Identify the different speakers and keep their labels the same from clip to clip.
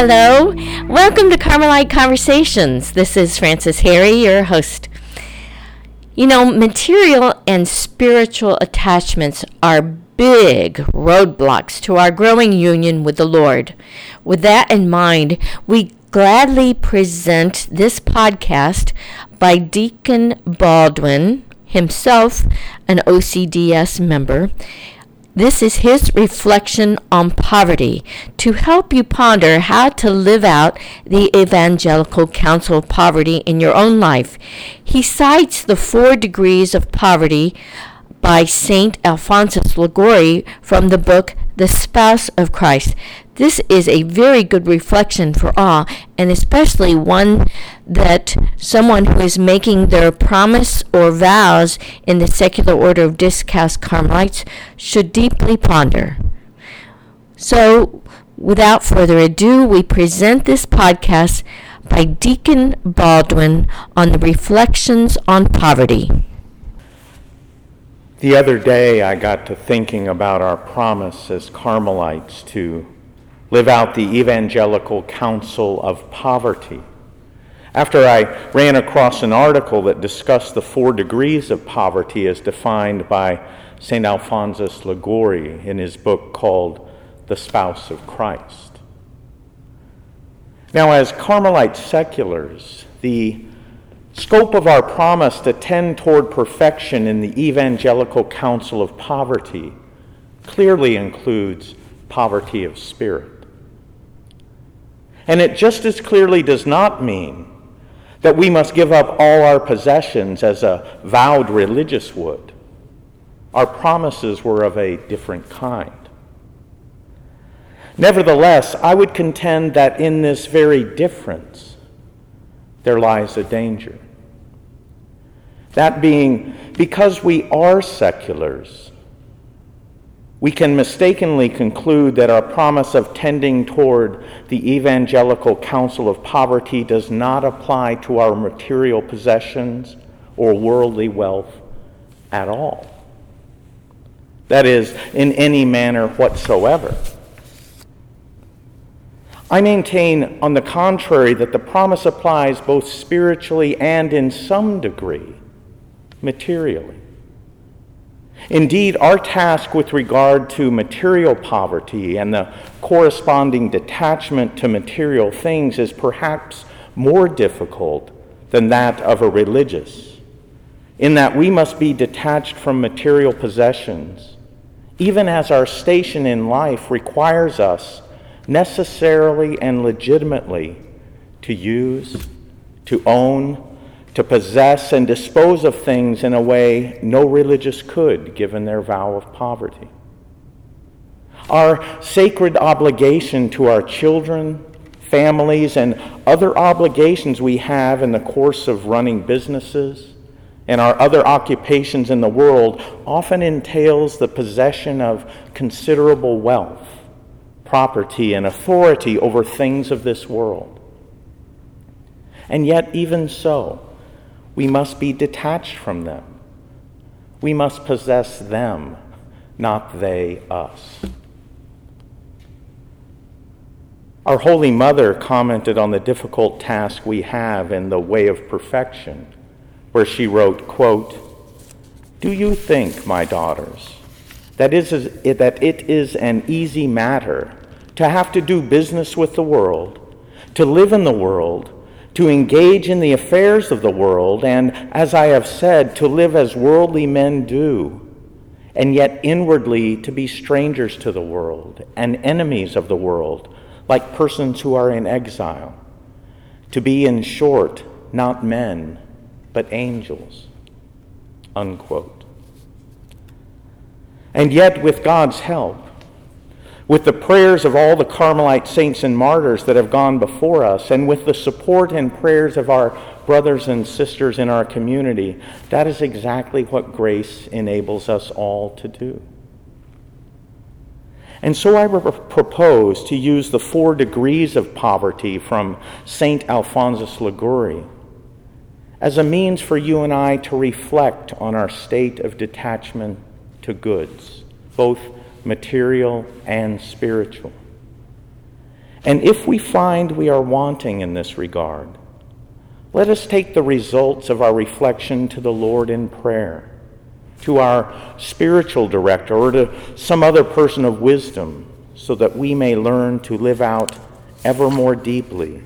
Speaker 1: Hello, welcome to Carmelite Conversations. This is Frances Harry, your host. You know, material and spiritual attachments are big roadblocks to our growing union with the Lord. With that in mind, we gladly present this podcast by Deacon Baldwin, himself an OCDS member. This is his reflection on poverty to help you ponder how to live out the Evangelical Counsel of Poverty in your own life. He cites the four degrees of poverty by St. Alphonsus Liguori from the book The Spouse of Christ. This is a very good reflection for all, and especially one that someone who is making their promise or vows in the secular order of Discalced Carmelites should deeply ponder. So, without further ado, we present this podcast by Deacon Baldwin on the reflections on poverty.
Speaker 2: The other day, I got to thinking about our promise as Carmelites to live out the evangelical counsel of poverty. After I ran across an article that discussed the four degrees of poverty as defined by St. Alphonsus Liguori in his book called The Spouse of Christ. Now, as Carmelite seculars, the scope of our promise to tend toward perfection in the evangelical counsel of poverty clearly includes poverty of spirit. And it just as clearly does not mean that we must give up all our possessions as a vowed religious would. Our promises were of a different kind. Nevertheless, I would contend that in this very difference, there lies a danger. That being, because we are seculars, we can mistakenly conclude that our promise of tending toward the evangelical counsel of poverty does not apply to our material possessions or worldly wealth at all. That is, in any manner whatsoever. I maintain, on the contrary, that the promise applies both spiritually and in some degree materially. Indeed, our task with regard to material poverty and the corresponding detachment to material things is perhaps more difficult than that of a religious, in that we must be detached from material possessions, even as our station in life requires us necessarily and legitimately to use, to own, to possess and dispose of things in a way no religious could, given their vow of poverty. Our sacred obligation to our children, families, and other obligations we have in the course of running businesses and our other occupations in the world often entails the possession of considerable wealth, property, and authority over things of this world. And yet, even so, we must be detached from them. We must possess them, not they us. Our Holy Mother commented on the difficult task we have in the way of perfection, where she wrote, quote, Do you think, my daughters, that, is, that it is an easy matter to have to do business with the world, to live in the world, to engage in the affairs of the world, and, as I have said, to live as worldly men do, and yet inwardly to be strangers to the world and enemies of the world, like persons who are in exile. To be, in short, not men, but angels. Unquote. And yet, with God's help, with the prayers of all the Carmelite saints and martyrs that have gone before us, and with the support and prayers of our brothers and sisters in our community, that is exactly what grace enables us all to do. And so I propose to use the four degrees of poverty from St. Alphonsus Liguori as a means for you and I to reflect on our state of detachment to goods, both material and spiritual. And if we find we are wanting in this regard, let us take the results of our reflection to the Lord in prayer, to our spiritual director, or to some other person of wisdom, so that we may learn to live out ever more deeply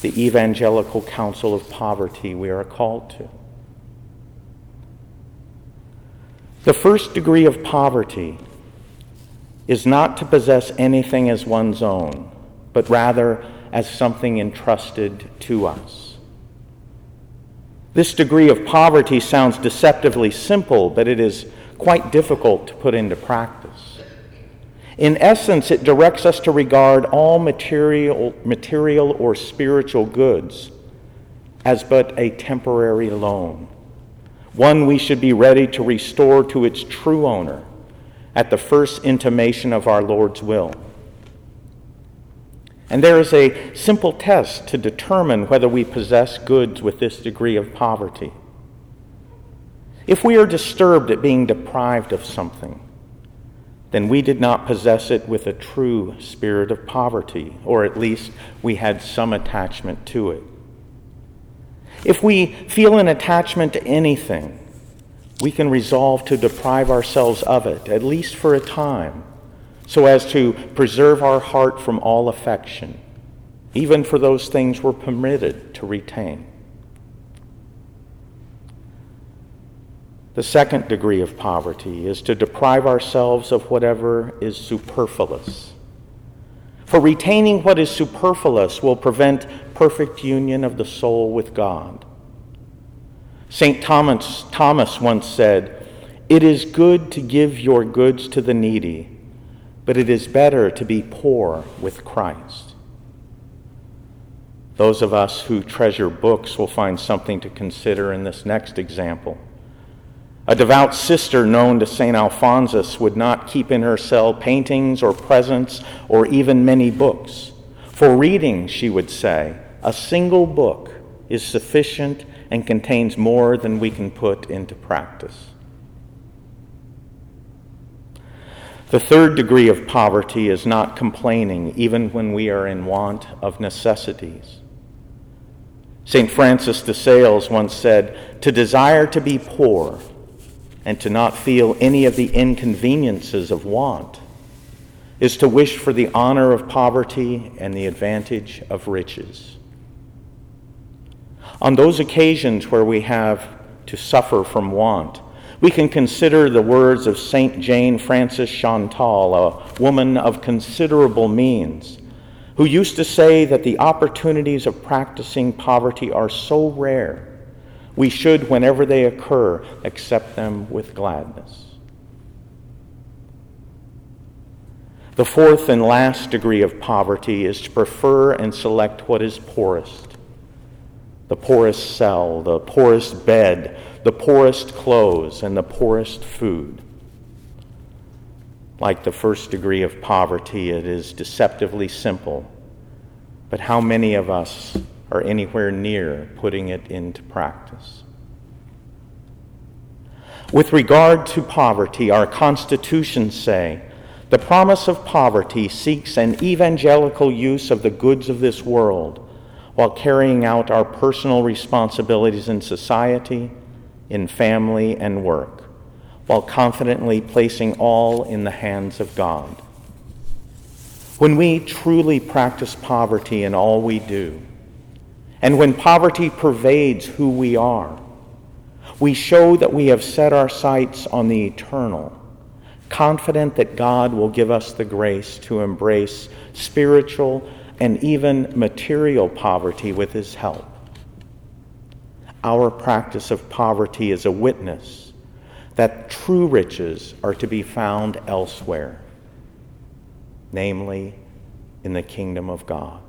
Speaker 2: the evangelical counsel of poverty we are called to. The first degree of poverty is not to possess anything as one's own, but rather as something entrusted to us. This degree of poverty sounds deceptively simple, but it is quite difficult to put into practice. In essence, it directs us to regard all material, material or spiritual goods as but a temporary loan, one we should be ready to restore to its true owner at the first intimation of our Lord's will. And there is a simple test to determine whether we possess goods with this degree of poverty. If we are disturbed at being deprived of something, then we did not possess it with a true spirit of poverty, or at least we had some attachment to it. If we feel an attachment to anything, we can resolve to deprive ourselves of it, at least for a time, so as to preserve our heart from all affection, even for those things we're permitted to retain. The second degree of poverty is to deprive ourselves of whatever is superfluous. For retaining what is superfluous will prevent perfect union of the soul with God. St. Thomas, Thomas once said, It is good to give your goods to the needy, but it is better to be poor with Christ. Those of us who treasure books will find something to consider in this next example. A devout sister known to St. Alphonsus would not keep in her cell paintings or presents or even many books. For reading, she would say, a single book is sufficient and contains more than we can put into practice. The third degree of poverty is not complaining, even when we are in want of necessities. St. Francis de Sales once said, To desire to be poor and to not feel any of the inconveniences of want is to wish for the honor of poverty and the advantage of riches. On those occasions where we have to suffer from want, we can consider the words of St. Jane Frances Chantal, a woman of considerable means, who used to say that the opportunities of practicing poverty are so rare we should, whenever they occur, accept them with gladness. The fourth and last degree of poverty is to prefer and select what is poorest the poorest cell, the poorest bed, the poorest clothes, and the poorest food. Like the first degree of poverty, it is deceptively simple. But how many of us are anywhere near putting it into practice. With regard to poverty, our constitutions say the promise of poverty seeks an evangelical use of the goods of this world while carrying out our personal responsibilities in society, in family, and work, while confidently placing all in the hands of God. When we truly practice poverty in all we do, and when poverty pervades who we are, we show that we have set our sights on the eternal, confident that God will give us the grace to embrace spiritual and even material poverty with His help. Our practice of poverty is a witness that true riches are to be found elsewhere, namely in the kingdom of God.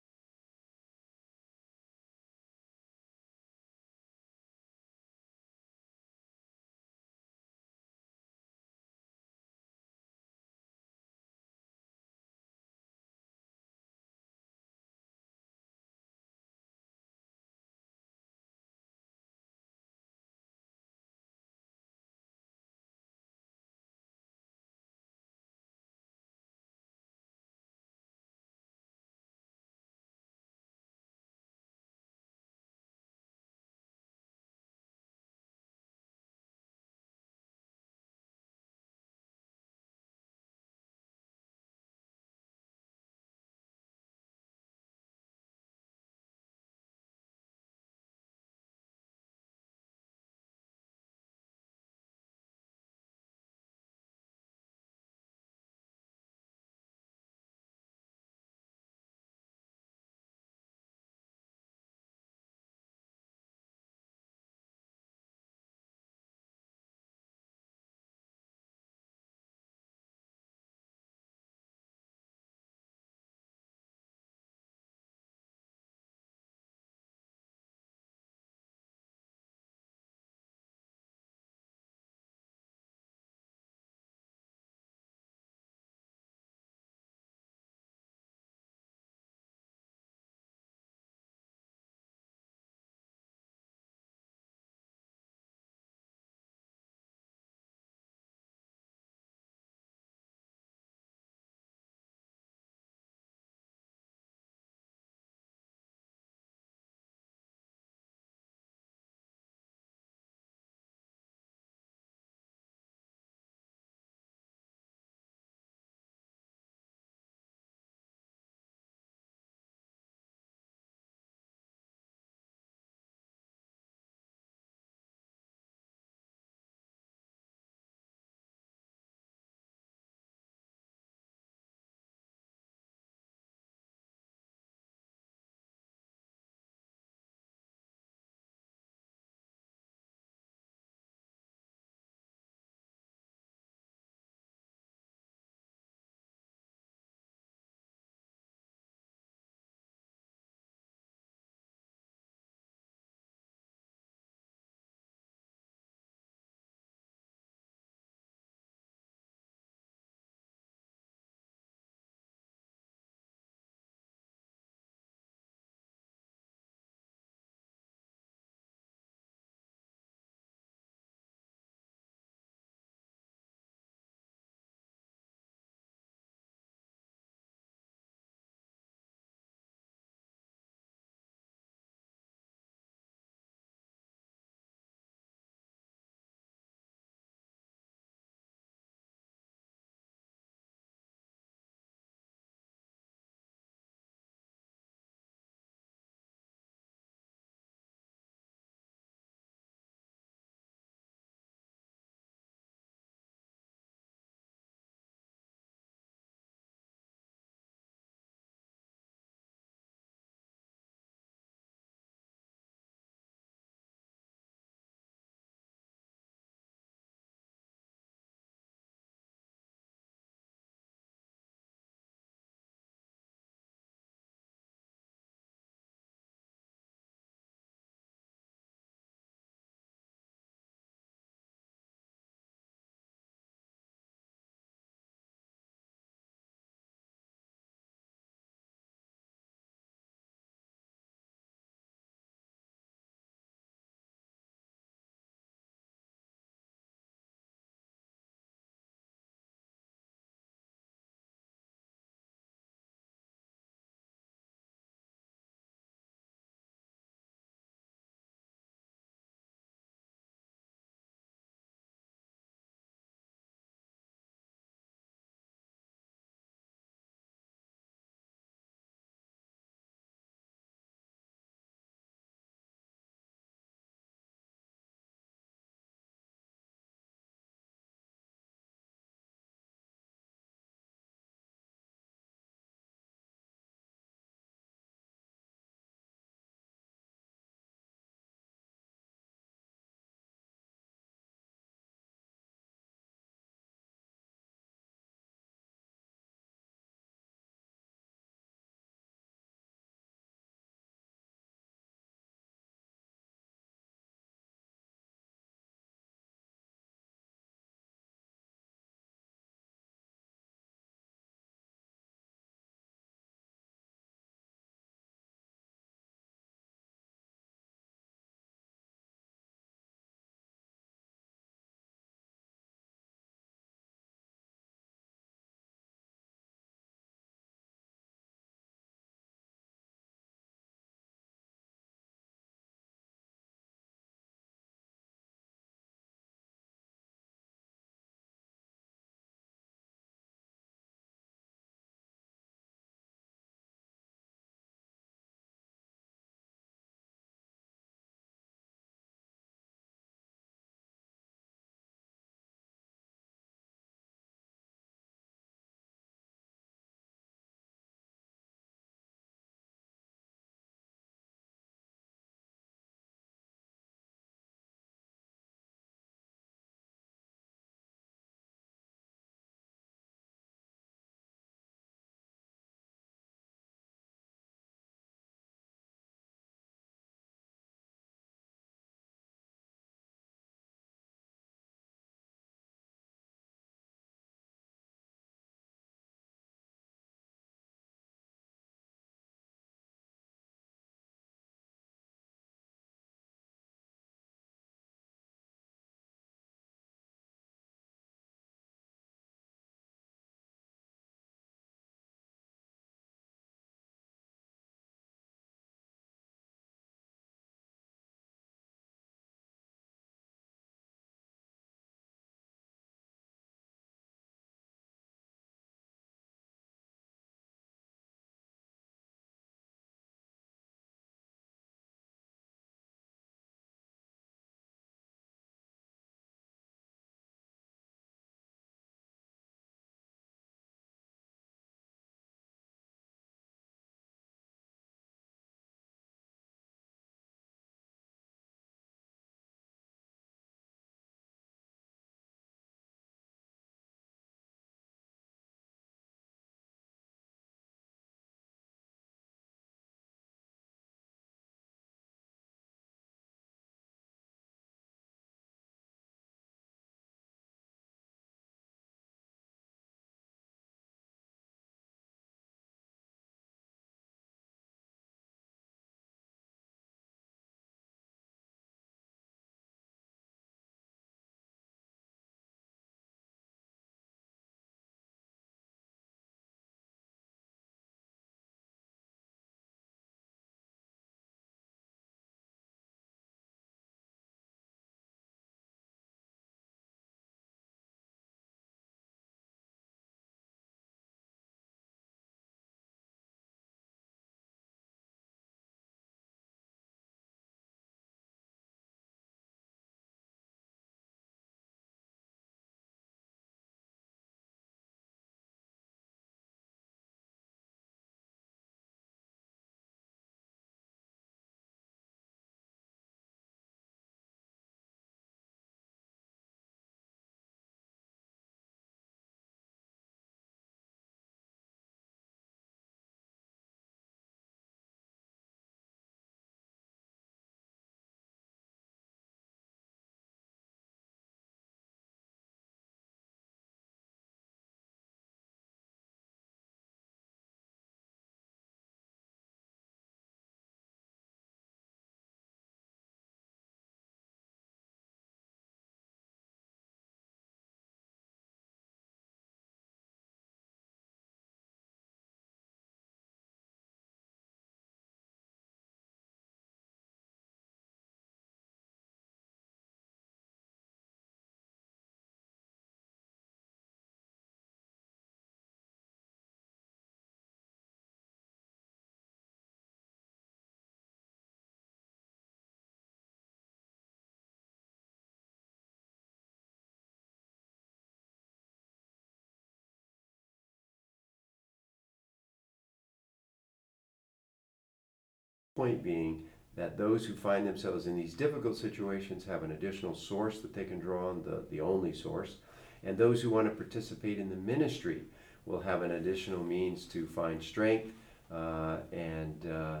Speaker 3: Point being that those who find themselves in these difficult situations have an additional source that they can draw on, the, the only source. And those who want to participate in the ministry will have an additional means to find strength uh, and uh,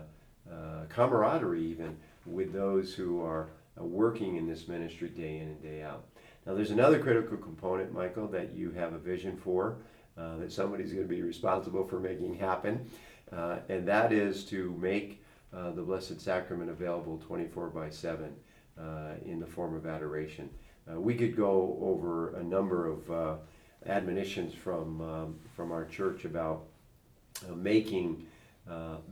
Speaker 3: uh, camaraderie, even with those who are uh, working in this ministry day in and day out. Now, there's another critical component, Michael, that you have a vision for, uh, that somebody's going to be responsible for making happen, uh, and that is to make uh, the Blessed Sacrament available 24 by 7 uh, in the form of adoration. Uh, we could go over a number of admonitions from, um, from our church about making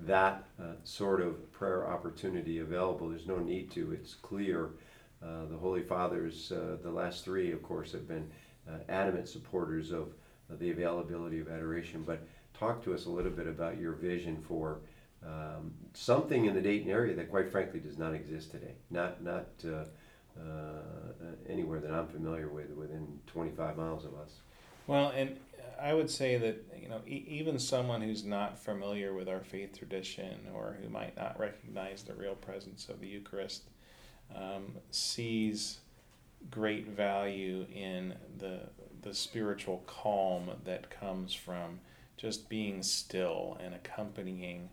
Speaker 3: that sort of prayer opportunity available. There's no need to, it's clear. The Holy Fathers, the last three, of course, have been adamant supporters of the availability of adoration. But talk to us a little bit about your vision for um, something in the Dayton area that, quite frankly, does not exist today. Not not uh, uh, anywhere that I'm familiar with, within 25 miles of us.
Speaker 4: Well, and I would say that you know e- even someone who's not familiar with our faith tradition or who might not recognize the real presence of the Eucharist um, sees great value in the the spiritual calm that comes from just being still and accompanying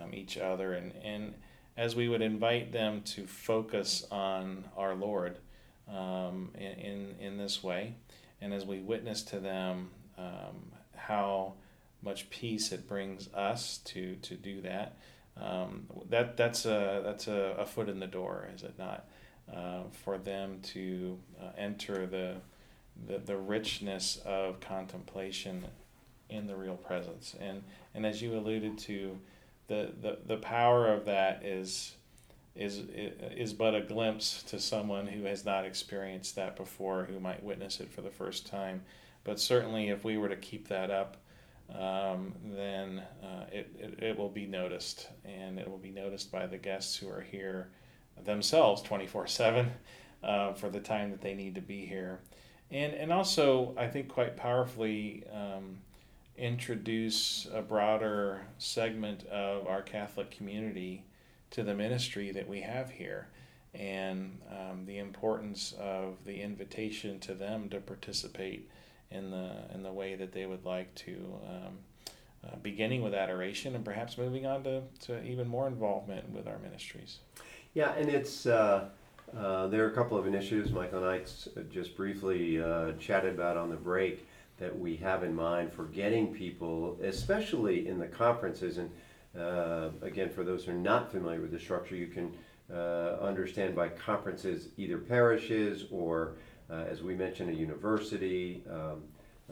Speaker 4: um, each other and and as we would invite them to focus on our Lord um, in, in this way and as we witness to them um, how much peace it brings us to to do that, um, that that's a that's a, a, foot in the door, is it not? Uh, for them to uh, enter the, the the richness of contemplation in the real presence, and and as you alluded to, the the, the power of that is is is but a glimpse to someone who has not experienced that before, who might witness it for the first time. But certainly, if we were to keep that up, um, then uh, it, it, it will be noticed, and it will be noticed by the guests who are here themselves 24 uh, 7 for the time that they need to be here. And, and also, I think quite powerfully, um, introduce a broader segment of our Catholic community to the ministry that we have here and um, the importance of the invitation to them to participate in the in the way that they would like to, um, uh, beginning with adoration and perhaps moving on to, to even more involvement with our ministries.
Speaker 3: Yeah, and it's uh, uh, there are a couple of initiatives Michael and I just briefly uh, chatted about on the break that we have in mind for getting people, especially in the conferences and uh, again, for those who are not familiar with the structure, you can uh, understand by conferences either parishes or, uh, as we mentioned, a university. Um,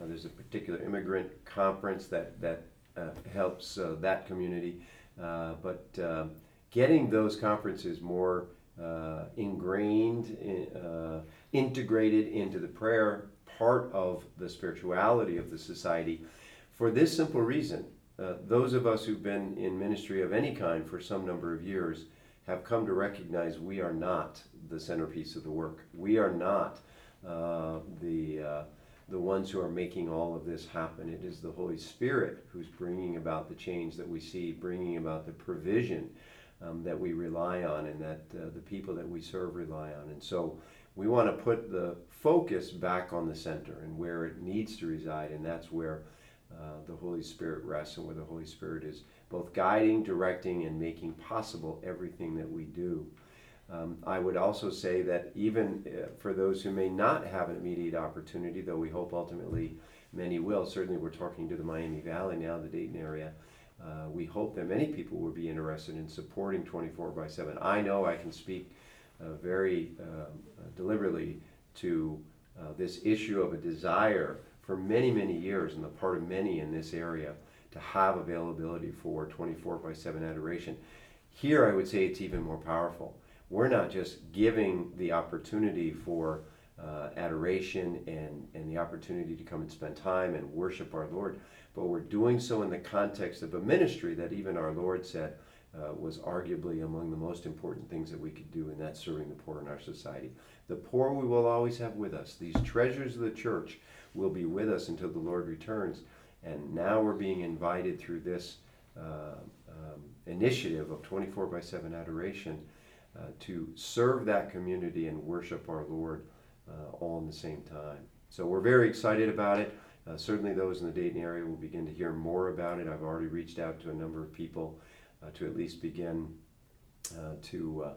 Speaker 3: uh, there's a particular immigrant conference that, that uh, helps that community. but um, getting those conferences more ingrained, in, integrated into the prayer part of the spirituality of the society for this simple reason uh, those of us who've been in ministry of any kind for some number of years have come to recognize we are not the centerpiece of the work. We are not uh, the uh, the ones who are making all of this happen. It is the Holy Spirit who's bringing about the change that we see, bringing about the provision um, that we rely on, and that uh, the people that we serve rely on. And so we want to put the focus back on the center and where it needs to reside, and that's where uh, the Holy Spirit rests and where the Holy Spirit is both guiding, directing, and making possible everything that we do. Um, I would also say that even uh, for those who may not have an immediate opportunity, though we hope ultimately many will, certainly we're talking to the Miami Valley now, the Dayton area. Uh, we hope that many people will be interested in supporting 24 by 7. I know I can speak very um, deliberately to uh, this issue of a desire for many, many years on the part of many in this area to have availability for 24 by 7 adoration. Here, I would say it's even more powerful. We're not just giving the opportunity for uh, adoration and, and the opportunity to come and spend time and worship our Lord, but we're doing so in the context of a ministry that even our Lord said uh, was arguably among the most important things that we could do, and that's serving the poor in our society. The poor we will always have with us. These treasures of the church will be with us until the Lord returns. And now we're being invited through this uh, um, initiative of 24 by 7 adoration uh, to serve that community and worship our Lord uh, all in the same time. So we're very excited about it. Uh, certainly, those in the Dayton area will begin to hear more about it. I've already reached out to a number of people to at least begin uh, to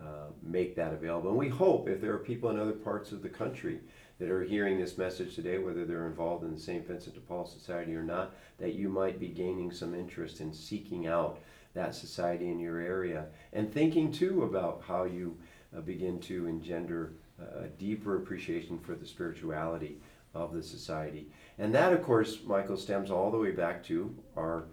Speaker 3: uh, make that available. And we hope if there are people in other parts of the country that are hearing this message today, whether they're involved in the St. Vincent de Paul Society or not, that you might be gaining some interest in seeking out that society in your area and thinking too about how you uh, begin to engender a deeper appreciation for the spirituality of the society. And that, of course, Michael, stems all the way back to our,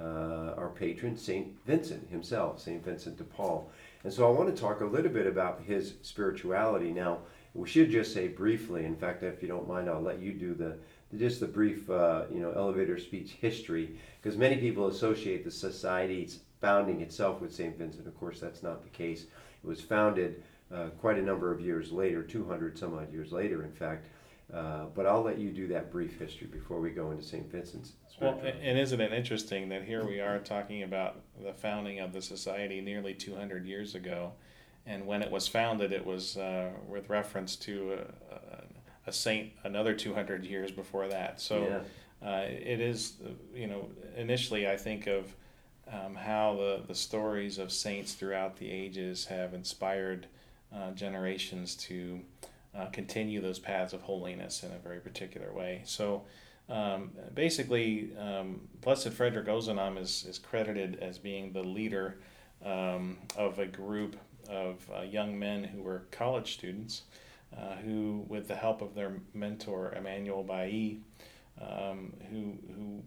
Speaker 3: uh, our patron, St. Vincent himself, St. Vincent de Paul. And so I want to talk a little bit about his spirituality. Now, we should just say briefly, in fact, if you don't mind, I'll let you do the, just the brief, uh, you know, elevator speech history, because many people associate the society's founding itself with St. Vincent. Of course, that's not the case. It was founded uh, quite a number of years later, 200 some odd years later, in fact. Uh, but I'll let you do that brief history before we go into St. Vincent's.
Speaker 4: Well, and isn't it interesting that here we are talking about the founding of the society nearly 200 years ago, and when it was founded, it was uh, with reference to a, a, saint another 200 years before that. So yeah. uh, it is, you know, initially I think of um, how the, the stories of saints throughout the ages have inspired uh, generations to uh, continue those paths of holiness in a very particular way. So um, basically, um, Blessed Frederick Ozanam is, is credited as being the leader um, of a group of uh, young men who were college students uh, who, with the help of their mentor Emmanuel Bailly, um, who, who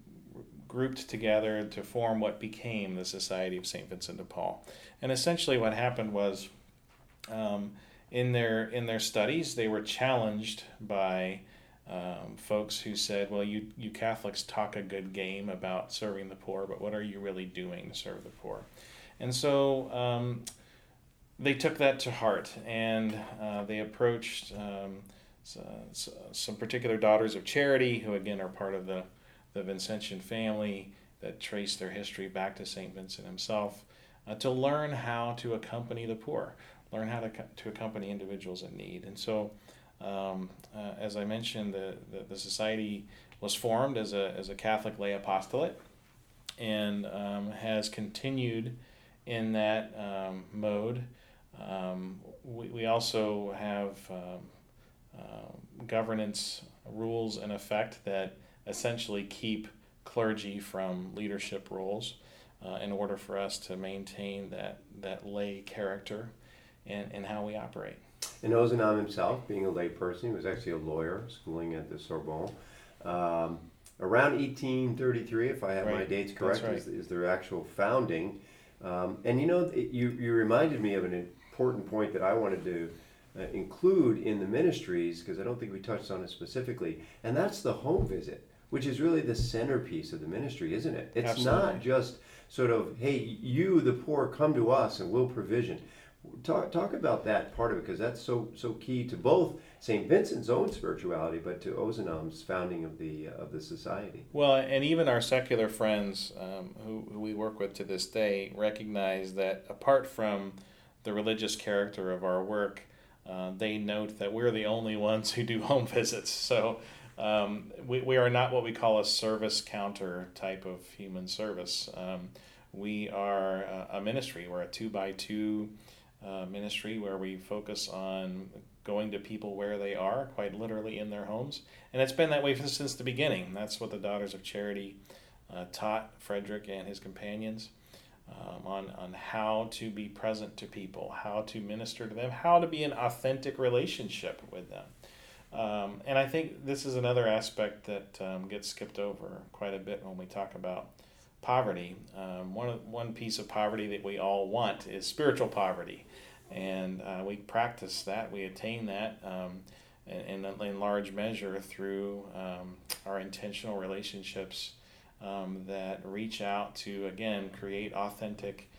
Speaker 4: grouped together to form what became the Society of St. Vincent de Paul. And essentially, what happened was um, in their in their studies, they were challenged by um, folks who said, "Well, you you Catholics talk a good game about serving the poor, but what are you really doing to serve the poor?" And so um, they took that to heart, and uh, they approached um, so, so some particular daughters of charity, who again are part of the the Vincentian family that trace their history back to Saint Vincent himself, uh, to learn how to accompany the poor learn how to, to accompany individuals in need. And so, um, uh, as I mentioned, the, the, the, society was formed as a, as a Catholic lay apostolate and um, has continued in that um, mode. Um, we, we also have uh, governance rules in effect that essentially keep clergy from leadership roles uh, in order for us to maintain that, that lay character and, and how we operate.
Speaker 3: And Ozanam himself, being a layperson, he was actually a lawyer schooling at the Sorbonne. Um, around 1833, if I have right. my dates correct, right. is, is, their actual founding. Um, and you know, it, you, you reminded me of an important point that I wanted to uh, include in the ministries, because I don't think we touched on it specifically, and that's the home visit, which is really the centerpiece of the ministry, isn't it? It's Absolutely. not just sort of, hey, you, the poor, come to us and we'll provision. Talk, talk about that part of it because that's so so key to both St. Vincent's own spirituality, but to Ozanam's founding of the uh, of the society.
Speaker 4: Well, and even our secular friends um, who, who we work with to this day recognize that apart from the religious character of our work, uh, they note that we're the only ones who do home visits. So um, we, we are not what we call a service counter type of human service. Um, we are a, a ministry. We're a two by two uh, ministry where we focus on going to people where they are, quite literally in their homes. And it's been that way since the beginning. That's what the Daughters of Charity uh, taught Frederick and his companions um, on, on how to be present to people, how to minister to them, how to be in authentic relationship with them. Um, and I think this is another aspect that um, gets skipped over quite a bit when we talk about poverty. Um, one, one piece of poverty that we all want is spiritual poverty. And uh, we practice that, we attain that um, in, in, large measure through um, our intentional relationships um, that reach out to, again, create authentic,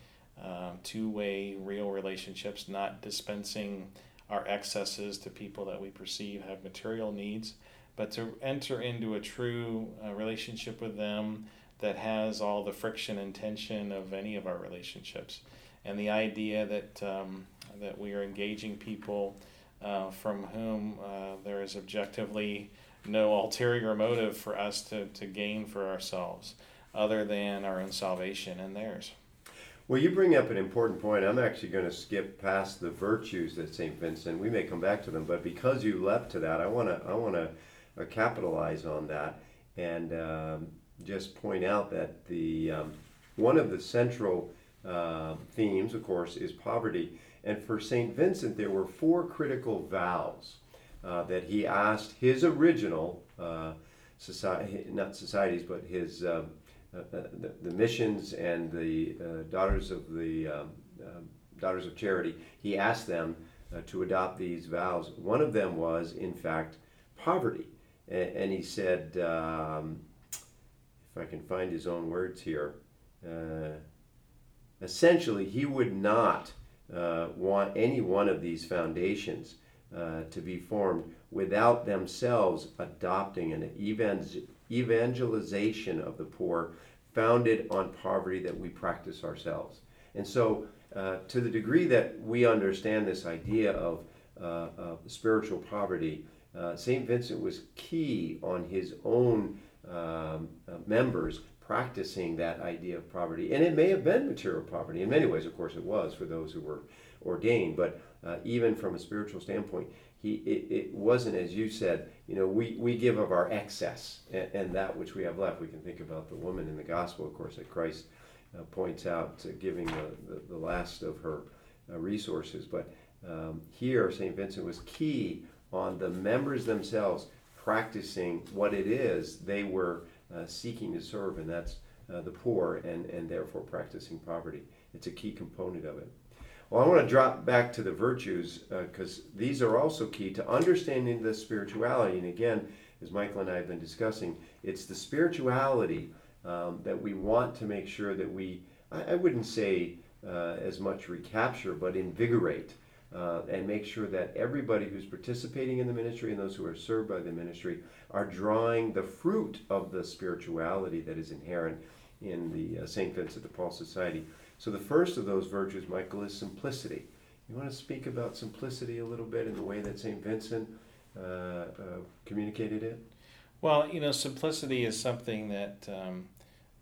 Speaker 4: um, two way, real relationships, not dispensing our excesses to people that we perceive have material needs, but to enter into a true uh, relationship with them that has all the friction and tension of any of our relationships. And the idea that, um, that we are engaging people uh, from whom uh, there is objectively no ulterior motive for us to, to gain for ourselves other than our own salvation and theirs.
Speaker 3: Well, you bring up an important point. I'm actually going to skip past the virtues at St. Vincent. We may come back to them, but because you leapt to that, I want to I want to uh, capitalize on that and um, just point out that the um, one of the central uh, themes, of course, is poverty. And for St. Vincent, there were four critical vows uh, that he asked his original uh, society, not societies, but his uh, uh, uh, the, the, missions and the daughters of the um, daughters of charity. He asked them to adopt these vows. One of them was, in fact, poverty, and, and he said, um, if I can find his own words here. essentially, he would not uh, want any one of these foundations uh, to be formed without themselves adopting an evangelization of the poor founded on poverty that we practice ourselves. And so, uh, to the degree that we understand this idea of, uh, of spiritual poverty, uh, St. Vincent was key on his own um, uh, members practicing that idea of poverty. And it may have been material poverty. In many ways, of course, it was for those who were ordained. But uh, even from a spiritual standpoint, he it, it, wasn't as you said. You know, we, we give of our excess and, and, that which we have left. We can think about the woman in the gospel, of course, that Christ uh, points out giving the, the, the, last of her uh, resources. But um, here, St. Vincent was key on the members themselves practicing what it is they were uh, seeking to serve, and that's uh, the poor, and, and therefore practicing poverty. It's a key component of it. Well, I want to drop back to the virtues because uh, these are also key to understanding the spirituality. And again, as Michael and I have been discussing, it's the spirituality um, that we want to make sure that we, I, I wouldn't say uh, as much recapture, but invigorate. Uh, and make sure that everybody who's participating in the ministry and those who are served by the ministry are drawing the fruit of the spirituality that is inherent in the uh, St. Vincent de Paul Society. So the first of those virtues, Michael, is simplicity. You want to speak about simplicity a little bit in the way that St. Vincent uh, uh, communicated it?
Speaker 4: Well, you know, simplicity is something that um,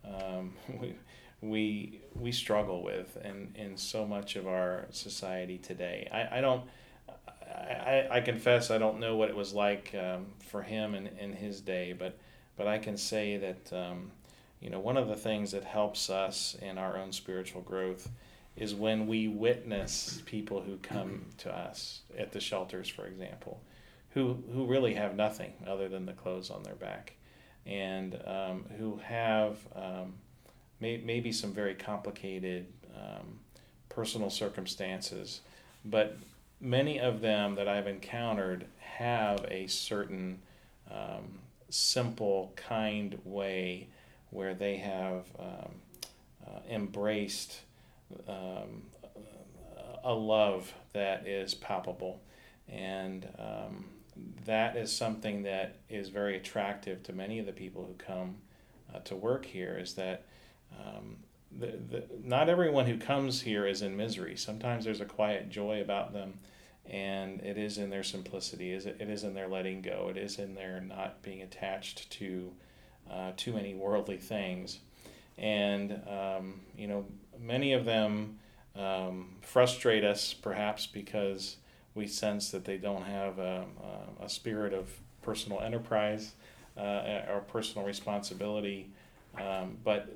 Speaker 4: um, we, we, we struggle with in, in so much of our society today. I, I don't, I, I confess I don't know what it was like um, for him in, in his day, but, but I can say that um, you know, one of the things that helps us in our own spiritual growth is when we witness people who come to us at the shelters, for example, who who really have nothing other than the clothes on their back, and um, who have um, may, maybe some very complicated um, personal circumstances, but many of them that I've encountered have a certain um, simple, kind way where they have um, uh, embraced um, a love that is palpable. And um, that is something that is very attractive to many of the people who come uh, to work here is that um, the, the, not everyone who comes here is in misery. Sometimes there's a quiet joy about them, and it is in their simplicity. Is It is in their letting go. It is in their not being attached to uh, too many worldly things. And, um, you know, many of them um, frustrate us perhaps because we sense that they don't have a, a spirit of personal enterprise uh, or personal responsibility. Um, but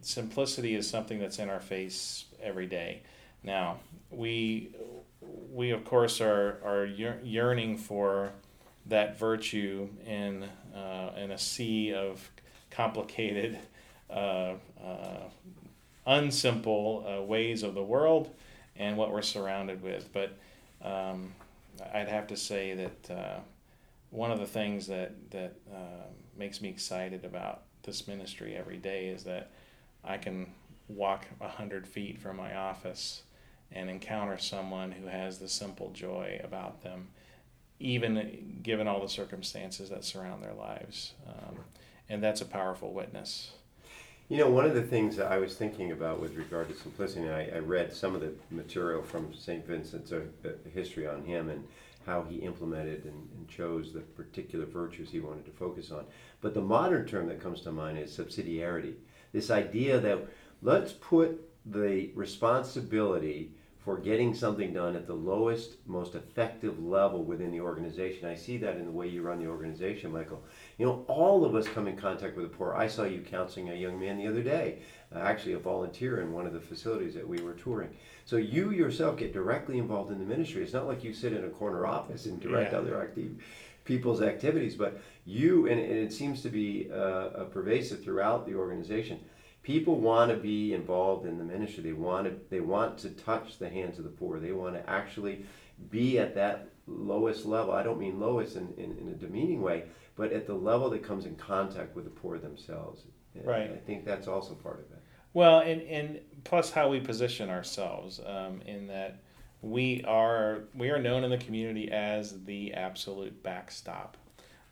Speaker 4: simplicity is something that's in our face every day. Now, we, we of course, are, are yearning for that virtue in, uh, in a sea of complicated, uh, uh, unsimple uh, ways of the world and what we're surrounded with. But um, I'd have to say that uh, one of the things that that uh, makes me excited about this ministry every day is that I can walk a hundred feet from my office and encounter someone who has the simple joy about them, even given all the circumstances that surround their lives. Um, and that's a powerful witness.
Speaker 3: You know, one of the things that I was thinking about with regard to simplicity, I, I read some of the material from St. Vincent's a, a history on him and how he implemented and, and, chose the particular virtues he wanted to focus on. But the modern term that comes to mind is subsidiarity. This idea that let's put the responsibility for getting something done at the lowest, most effective level within the organization. I see that in the way you run the organization, Michael. You know, all of us come in contact with the poor. I saw you counseling a young man the other day, uh, actually a volunteer in one of the facilities that we were touring. So you yourself get directly involved in the ministry. It's not like you sit in a corner office and direct yeah. other active people's activities, but you, and, and it seems to be uh, pervasive throughout the organization people want to be involved in the ministry. They want to they want to touch the hands of the poor. They want to actually be at that lowest level. I don't mean lowest in, in, in a demeaning way, but at the level that comes in contact with the poor themselves. And
Speaker 4: right.
Speaker 3: I think that's also part of it.
Speaker 4: Well, and, and plus how we position ourselves um, in that we are we are known in the community as the absolute backstop.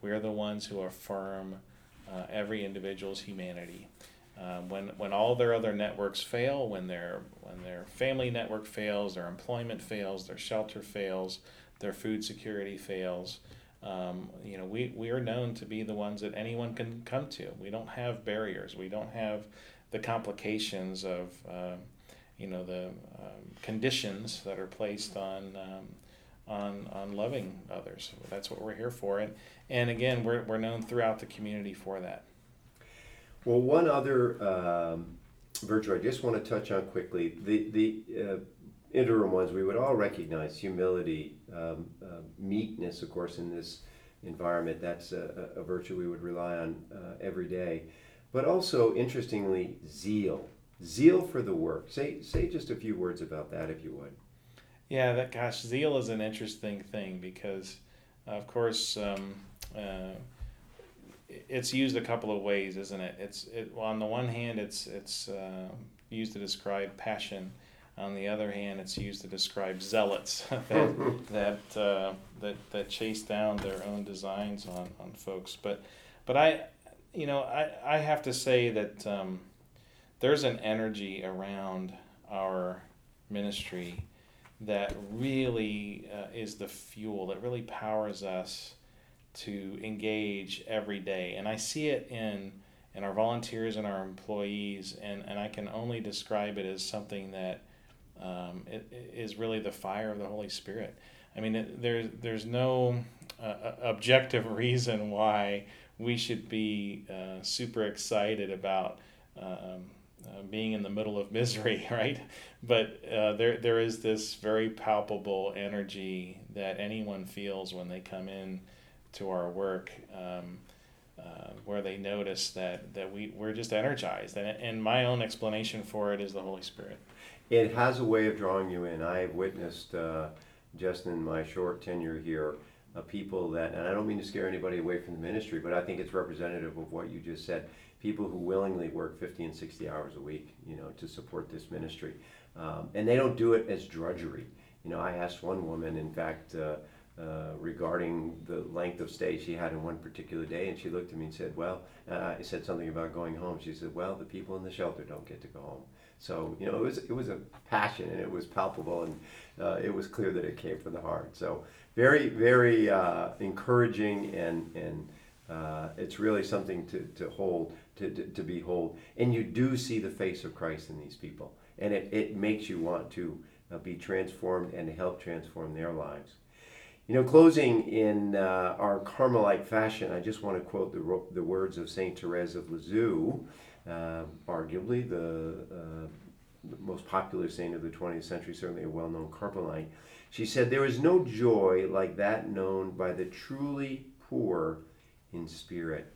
Speaker 4: We are the ones who affirm uh, every individual's humanity. Um, when when all their other networks fail, when their when their family network fails, their employment fails, their shelter fails, their food security fails, um, you know we, we are known to be the ones that anyone can come to. We don't have barriers. We don't have the complications of uh, you know the um, conditions that are placed on um, on on loving others. That's what we're here for, and and again we're we're known throughout the community for that.
Speaker 3: Well, one other um, virtue I just want to touch on quickly the the uh, interim ones we would all recognize humility, um, uh, meekness, of course, in this environment. That's a, a virtue we would rely on uh, every day. But also, interestingly, zeal. Zeal for the work. Say, say just a few words about that, if you would.
Speaker 4: Yeah, that gosh, zeal is an interesting thing because, of course, um, uh, it's used a couple of ways, isn't it? It's it, well, on the one hand, it's it's uh, used to describe passion. On the other hand, it's used to describe zealots that that, uh, that that chase down their own designs on, on folks. But but I, you know, I, I have to say that um, there's an energy around our ministry that really uh, is the fuel that really powers us to engage every day. And I see it in in our volunteers and our employees, and, and I can only describe it as something that um, it, it is really the fire of the Holy Spirit. I mean, it, there's there's no uh, objective reason why we should be uh, super excited about um, uh, being in the middle of misery, right? But uh, there there is this very palpable energy that anyone feels when they come in to our work um, uh, where they notice that, that we, we're just energized. And, and my own explanation for it is the Holy Spirit.
Speaker 3: It has a way of drawing you in. I have witnessed, uh, just in my short tenure here, uh, people that, and I don't mean to scare anybody away from the ministry, but I think it's representative of what you just said. People who willingly work 50 and 60 hours a week, you know, to support this ministry. Um, and they don't do it as drudgery. You know, I asked one woman, in fact, uh, uh, regarding the length of stay she had in one particular day, and she looked at me and said, "Well," uh, I said something about going home. She said, "Well, the people in the shelter don't get to go home." So you know, it was it was a passion, and it was palpable, and uh, it was clear that it came from the heart. So very very uh, encouraging, and and uh, it's really something to to hold to, to to behold, and you do see the face of Christ in these people, and it it makes you want to be transformed and help transform their lives. You know, closing in uh, our Carmelite fashion, I just want to quote the, the words of St. Therese of Lisieux, uh, arguably the, uh, the most popular saint of the 20th century, certainly a well known Carmelite. She said, There is no joy like that known by the truly poor in spirit.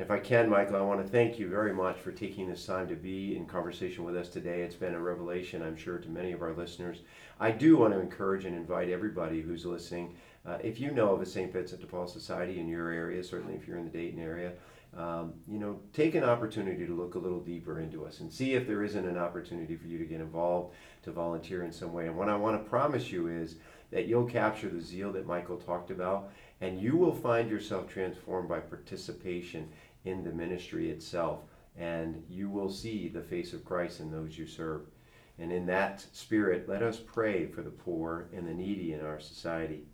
Speaker 3: If I can, Michael, I want to thank you very much for taking this time to be in conversation with us today. It's been a revelation, I'm sure, to many of our listeners. I do want to encourage and invite everybody who's listening. Uh, if you know of a St. Vincent de Paul Society in your area, certainly if you're in the Dayton area, um, you know, take an opportunity to look a little deeper into us and see if there isn't an opportunity for you to get involved, to volunteer in some way. And what I want to promise you is that you'll capture the zeal that Michael talked about and you will find yourself transformed by participation in the ministry itself and you will see the face of Christ in those you serve. And in that spirit, let us pray for the poor and the needy in our society.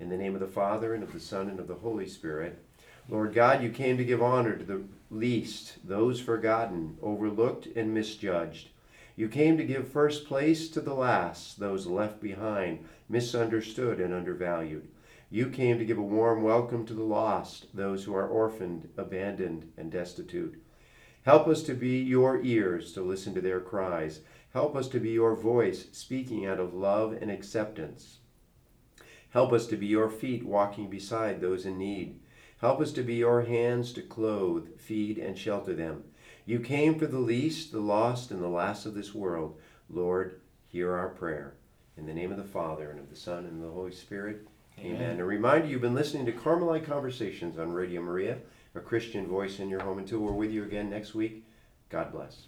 Speaker 3: In the name of the Father, and of the Son, and of the Holy Spirit. Lord God, you came to give honor to the least, those forgotten, overlooked, and misjudged. You came to give first place to the last, those left behind, misunderstood, and undervalued. You came to give a warm welcome to the lost, those who are orphaned, abandoned, and destitute. Help us to be your ears to listen to their cries. Help us to be your voice speaking out of love and acceptance. Help us to be your feet walking beside those in need. Help us to be your hands to clothe, feed, and shelter them. You came for the least, the lost, and the last of this world. Lord, hear our prayer. In the name of the Father, and of the Son, and of the Holy Spirit. Amen. A reminder you've been listening to Carmelite Conversations on Radio Maria, a Christian voice in your home. Until we're with you again next week, God bless.